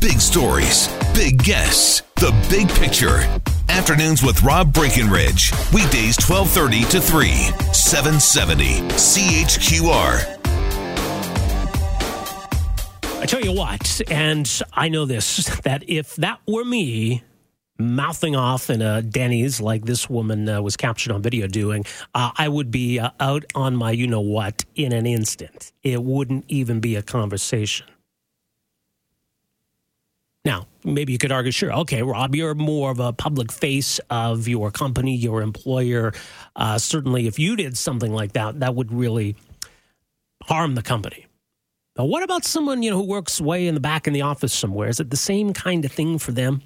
Big stories, big guests, the big picture. Afternoons with Rob Breckenridge. Weekdays 1230 to 3, 770 CHQR. I tell you what, and I know this, that if that were me mouthing off in a Denny's like this woman uh, was captured on video doing, uh, I would be uh, out on my you know what in an instant. It wouldn't even be a conversation. Now, maybe you could argue, sure, okay, Rob, you're more of a public face of your company, your employer. Uh, certainly, if you did something like that, that would really harm the company. But what about someone you know who works way in the back in the office somewhere? Is it the same kind of thing for them?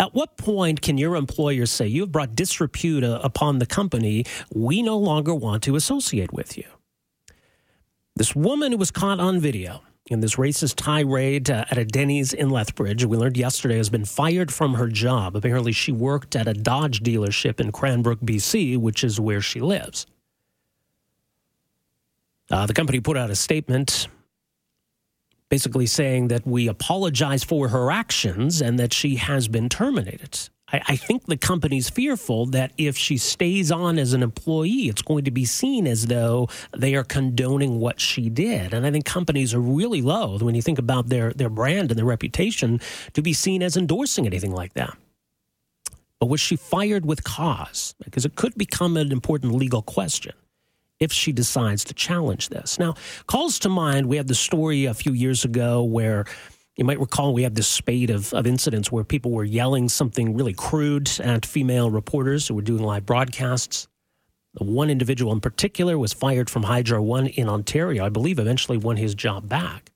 At what point can your employer say you have brought disrepute uh, upon the company? We no longer want to associate with you. This woman who was caught on video in this racist tirade uh, at a Denny's in Lethbridge, we learned yesterday, has been fired from her job. Apparently, she worked at a Dodge dealership in Cranbrook, BC, which is where she lives. Uh, the company put out a statement basically saying that we apologize for her actions and that she has been terminated. I, I, think the company's fearful that if she stays on as an employee, it's going to be seen as though they are condoning what she did. And I think companies are really loath when you think about their, their brand and their reputation to be seen as endorsing anything like that. But was she fired with cause? Because it could become an important legal question if she decides to challenge this. Now, calls to mind, we had the story a few years ago where you might recall we had this spate of, of incidents where people were yelling something really crude at female reporters who were doing live broadcasts. One individual in particular was fired from Hydro One in Ontario. I believe eventually won his job back.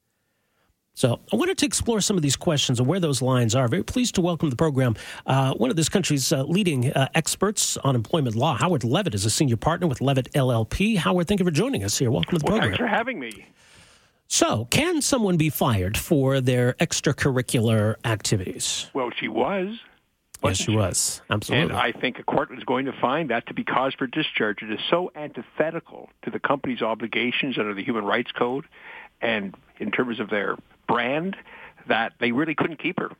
So I wanted to explore some of these questions and where those lines are. Very pleased to welcome to the program uh, one of this country's uh, leading uh, experts on employment law. Howard Levitt is a senior partner with Levitt LLP. Howard, thank you for joining us here. Welcome to the well, program. Thanks for having me. So, can someone be fired for their extracurricular activities? Well, she was. Yes, she, she was. Absolutely. And I think a court is going to find that to be cause for discharge. It is so antithetical to the company's obligations under the Human Rights Code and in terms of their brand that they really couldn't keep her.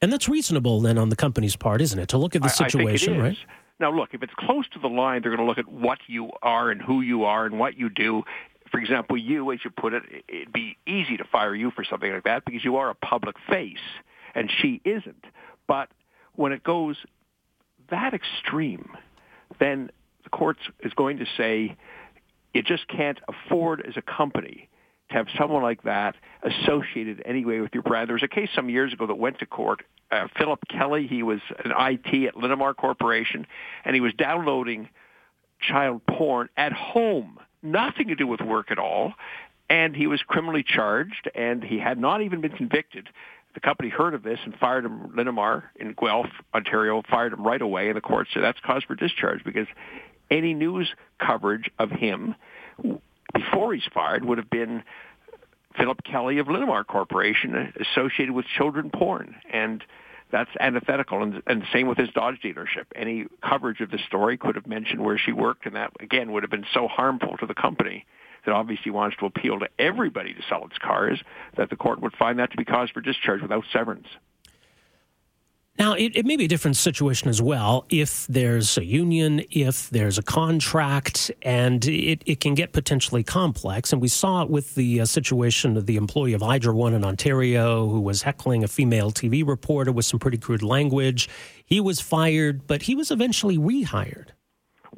And that's reasonable then on the company's part, isn't it? To look at the situation, right? Now, look, if it's close to the line, they're going to look at what you are and who you are and what you do. For example, you, as you put it, it'd be easy to fire you for something like that because you are a public face, and she isn't. But when it goes that extreme, then the courts is going to say you just can't afford as a company to have someone like that associated anyway with your brand. There was a case some years ago that went to court. Uh, Philip Kelly, he was an IT at Linamar Corporation, and he was downloading child porn at home, nothing to do with work at all, and he was criminally charged, and he had not even been convicted. The company heard of this and fired him. Linamar in Guelph, Ontario, fired him right away, and the court said that's cause for discharge because any news coverage of him before he's fired would have been Philip Kelly of Linamar Corporation associated with children porn. And that's antithetical. And, and the same with his Dodge dealership. Any coverage of the story could have mentioned where she worked, and that, again, would have been so harmful to the company that obviously wants to appeal to everybody to sell its cars that the court would find that to be cause for discharge without severance. Now, it, it, may be a different situation as well if there's a union, if there's a contract, and it, it can get potentially complex. And we saw it with the uh, situation of the employee of Hydro One in Ontario who was heckling a female TV reporter with some pretty crude language. He was fired, but he was eventually rehired.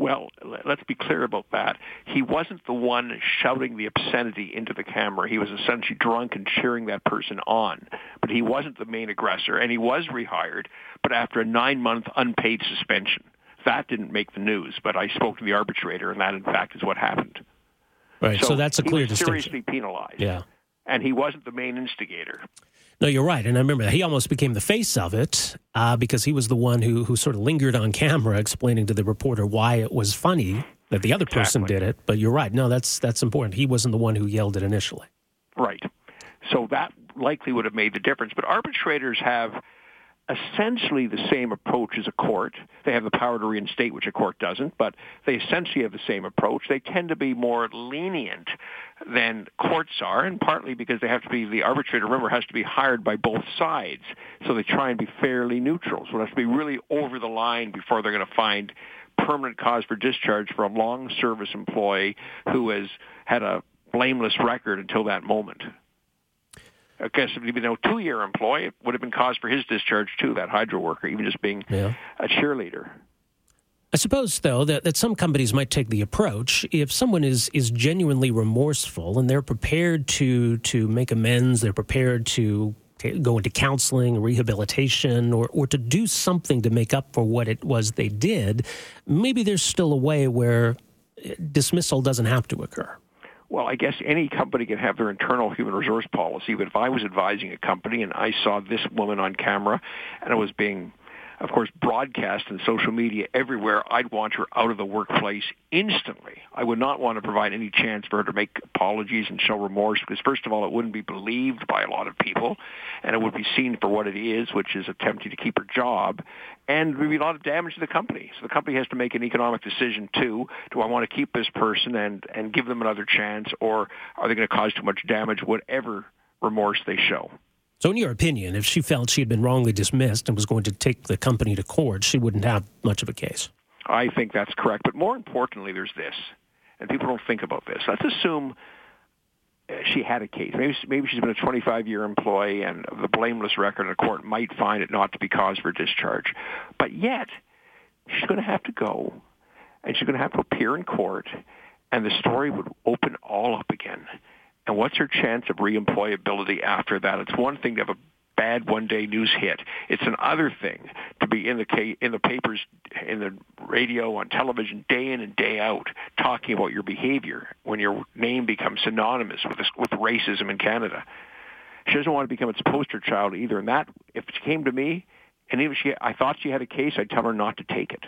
Well, let's be clear about that. He wasn't the one shouting the obscenity into the camera. He was essentially drunk and cheering that person on. But he wasn't the main aggressor, and he was rehired, but after a nine-month unpaid suspension. That didn't make the news, but I spoke to the arbitrator, and that, in fact, is what happened. Right, so, so that's a clear he was distinction. Seriously penalized. Yeah. and he wasn't the main instigator. No, you're right, and I remember that he almost became the face of it uh, because he was the one who who sort of lingered on camera, explaining to the reporter why it was funny that the other person did it. But you're right. No, that's that's important. He wasn't the one who yelled it initially. Right. So that likely would have made the difference. But arbitrators have essentially the same approach as a court. They have the power to reinstate, which a court doesn't, but they essentially have the same approach. They tend to be more lenient than courts are, and partly because they have to be, the arbitrator, remember, has to be hired by both sides. So they try and be fairly neutral. So it has to be really over the line before they're going to find permanent cause for discharge for a long service employee who has had a blameless record until that moment. I guess if you know two-year employee, it would have been cause for his discharge too. That hydro worker, even just being Yeah. a cheerleader. I suppose, though, that, that some companies might take the approach if someone is is genuinely remorseful and they're prepared to to make amends, they're prepared to go into counseling, rehabilitation, or or to do something to make up for what it was they did. Maybe there's still a way where eh, dismissal doesn't have to occur. Well, I guess any company can have their internal human resource policy, but if I was advising a company and I saw this woman on camera and it was being, of course, broadcast in social media everywhere, I'd want her out of the workplace instantly. I would not want to provide any chance for her to make apologies and show remorse because, first of all, it wouldn't be believed by a lot of people and it would be seen for what it is, which is attempting to keep her job. And there would be a lot of damage to the company. So the company has to make an economic decision too. Do I want to keep this person and, and give them another chance or are they going to cause too much damage, whatever remorse they show? So, in your opinion, if she felt she had been wrongly dismissed and was going to take the company to court, she wouldn't have much of a case. I think that's correct. But more importantly, there's this, and people don't think about this. Let's assume uh, she had a case. Maybe, maybe she's been a 25-year employee, and the blameless record in a court might find it not to be cause for discharge. But yet, she's going to have to go, and she's going to have to appear in court, and the story would open all up again. And what's her chance of reemployability after that? It's one thing to have a bad one-day news hit. It's another thing to be in the ca- in the papers, in the radio, on television, day in and day out, talking about your behavior when your name becomes synonymous with this, with racism in Canada. She doesn't want to become its poster child either. And that, if she came to me, and even she, I thought she had a case, I'd tell her not to take it.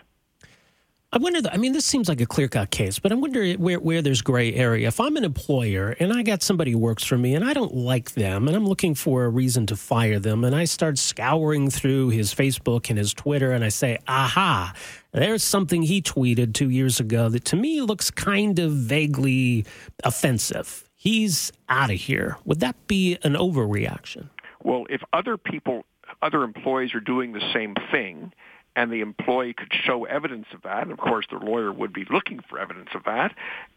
I wonder. I mean, this seems like a clear cut case, but I wonder where, where there's gray area. If I'm an employer and I got somebody who works for me and I don't like them and I'm looking for a reason to fire them, and I start scouring through his Facebook and his Twitter and I say, aha, there's something he tweeted two years ago that to me looks kind of vaguely offensive. He's out of here. Would that be an overreaction? Well, if other people, other employees are doing the same thing, and the employee could show evidence of that, and of course the lawyer would be looking for evidence of that,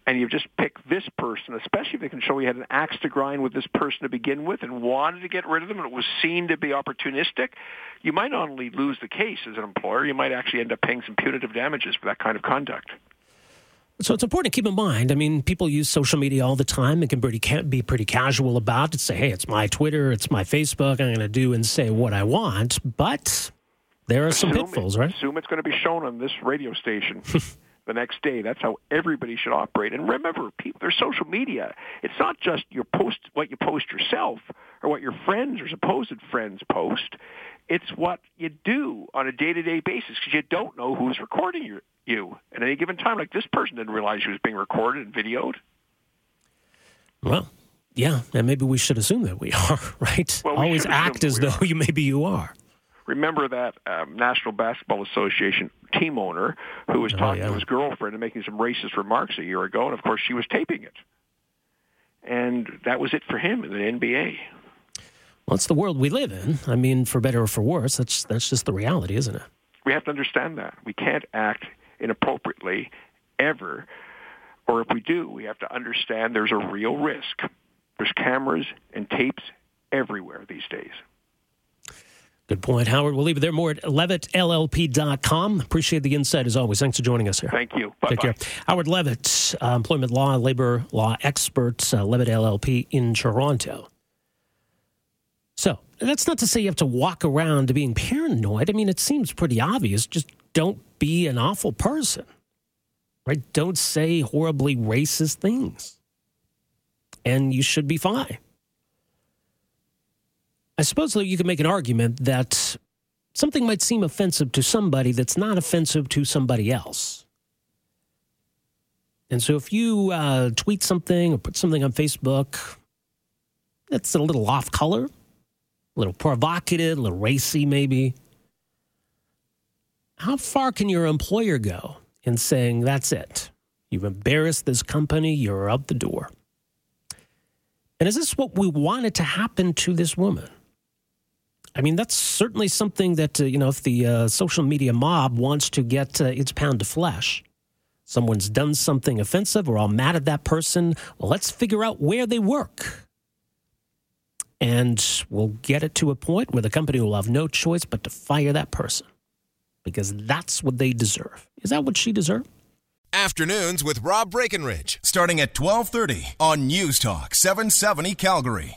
and you just pick this person, especially if they can show he had an axe to grind with this person to begin with and wanted to get rid of them, and it was seen to be opportunistic, you might not only lose the case as an employer, you might actually end up paying some punitive damages for that kind of conduct. So it's important to keep in mind. I mean, people use social media all the time and can pretty ca- be pretty casual about it. Say, hey, it's my Twitter, it's my Facebook. I'm going to do and say what I want. But there are some Assume- pitfalls, right? Assume it's going to be shown on this radio station the next day. That's how everybody should operate. And remember, people, there's social media. It's not just your post, what you post yourself, or what your friends or supposed friends post. It's what you do on a day-to-day basis because you don't know who's recording your, you at any given time. Like this person didn't realize she was being recorded and videoed. Well, yeah, and maybe we should assume that we are, right? Well, we Always act as though you maybe you are. Remember that um, National Basketball Association team owner who was Oh, talking yeah. to his girlfriend and making some racist remarks a year ago, and of course she was taping it. And that was it for him in the NBA. Well, it's the world we live in. I mean, for better or for worse, that's that's just the reality, isn't it? We have to understand that. We can't act inappropriately ever. Or if we do, we have to understand there's a real risk. There's cameras and tapes everywhere these days. Good point, Howard. We'll leave it there. More at levittllp.com. Appreciate the insight as always. Thanks for joining us here. Thank you. Bye-bye. Take care. Howard Levitt, uh, employment law, labor law expert, uh, Levitt LLP in Toronto. So that's not to say you have to walk around being paranoid. I mean, it seems pretty obvious. Just don't be an awful person, right? Don't say horribly racist things, and you should be fine. I suppose though you could make an argument that something might seem offensive to somebody that's not offensive to somebody else. And so if you uh, tweet something or put something on Facebook that's a little off color, a little provocative, a little racy, maybe, how far can your employer go in saying, that's it? You've embarrassed this company, you're out the door. And is this what we wanted to happen to this woman? I mean, that's certainly something that, uh, you know, if the uh, social media mob wants to get uh, its pound of flesh, someone's done something offensive, we're all mad at that person. Well, let's figure out where they work. And we'll get it to a point where the company will have no choice but to fire that person because that's what they deserve. Is that what she deserved? Afternoons with Rob Breckenridge, starting at 1230 on News Talk 770 Calgary.